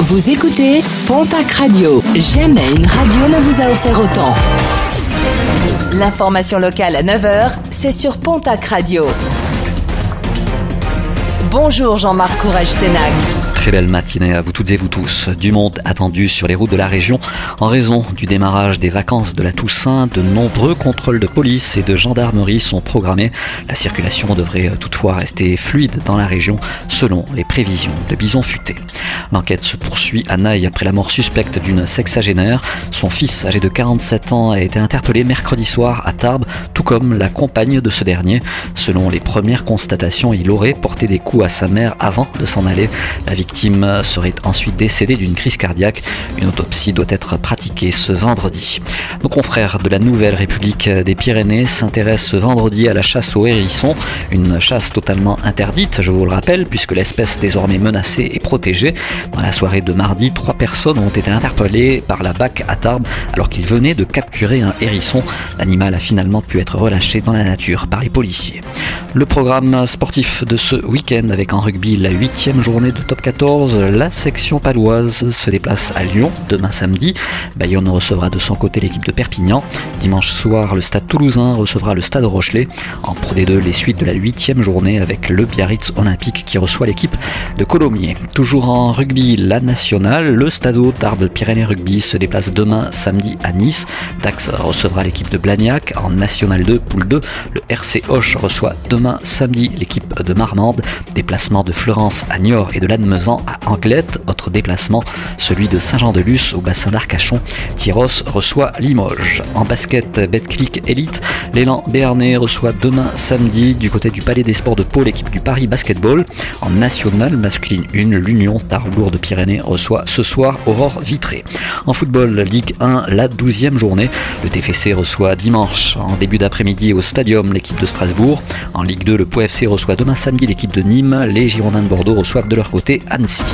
Vous écoutez Pontac Radio. Jamais une radio ne vous a offert autant. L'information locale à 9h, c'est sur Pontac Radio. Bonjour Jean-Marc Courage Sénac. Très belle matinée à vous toutes et vous tous. Du monde attendu sur les routes de la région en raison du démarrage des vacances de la Toussaint. De nombreux contrôles de police et de gendarmerie sont programmés. La circulation devrait toutefois rester fluide dans la région selon les prévisions de Bison Futé. L'enquête se poursuit à Naï après la mort suspecte d'une sexagénaire. Son fils, âgé de 47 ans, a été interpellé mercredi soir à Tarbes, tout comme la compagne de ce dernier. Selon les premières constatations, il aurait porté des coups à sa mère avant de s'en aller. La victime serait ensuite décédée d'une crise cardiaque. Une autopsie doit être pratiquée ce vendredi. Nos confrères de la Nouvelle République des Pyrénées s'intéressent ce vendredi à la chasse aux hérissons, une chasse totalement interdite, je vous le rappelle, puisque l'espèce désormais menacée et protégée. Dans la soirée de mardi, trois personnes ont été interpellées par la BAC à Tarbes alors qu'ils venaient de capturer un hérisson. L'animal a finalement pu être relâché dans la nature par les policiers. Le programme sportif de ce week-end avec en rugby la huitième journée de top 14, la section paloise se déplace à Lyon demain samedi. Bayonne recevra de son côté l'équipe de Perpignan. Dimanche soir, le stade toulousain recevra le stade Rochelet. En Pro D2, les suites de la huitième journée avec le Biarritz Olympique qui reçoit l'équipe de Colomiers. Toujours en rugby, la nationale, le stade Tarbes Pyrénées Rugby se déplace demain samedi à Nice. Dax recevra l'équipe de Blagnac. En National 2, poule 2, le RC Hoche reçoit demain samedi l'équipe de Marmande. Déplacement de Florence à Niort et de Lannemezan à Anglette. Autre déplacement, celui de Saint-Jean-de-Luz au bassin d'Arcachon. Tyros reçoit Limoges. En basket, Betclic Elite, l'élan Béarnais reçoit demain samedi du côté du Palais des Sports de Pau l'équipe du Paris Basketball. En national masculine 1, l'Union de pyrénées reçoit ce soir Aurore Vitré. En football, Ligue 1, la 12e journée. Le TFC reçoit dimanche en début d'après-midi au Stadium l'équipe de Strasbourg. En Ligue 2, le POFC reçoit demain samedi l'équipe de Nîmes. Les Girondins de Bordeaux reçoivent de leur côté Annecy.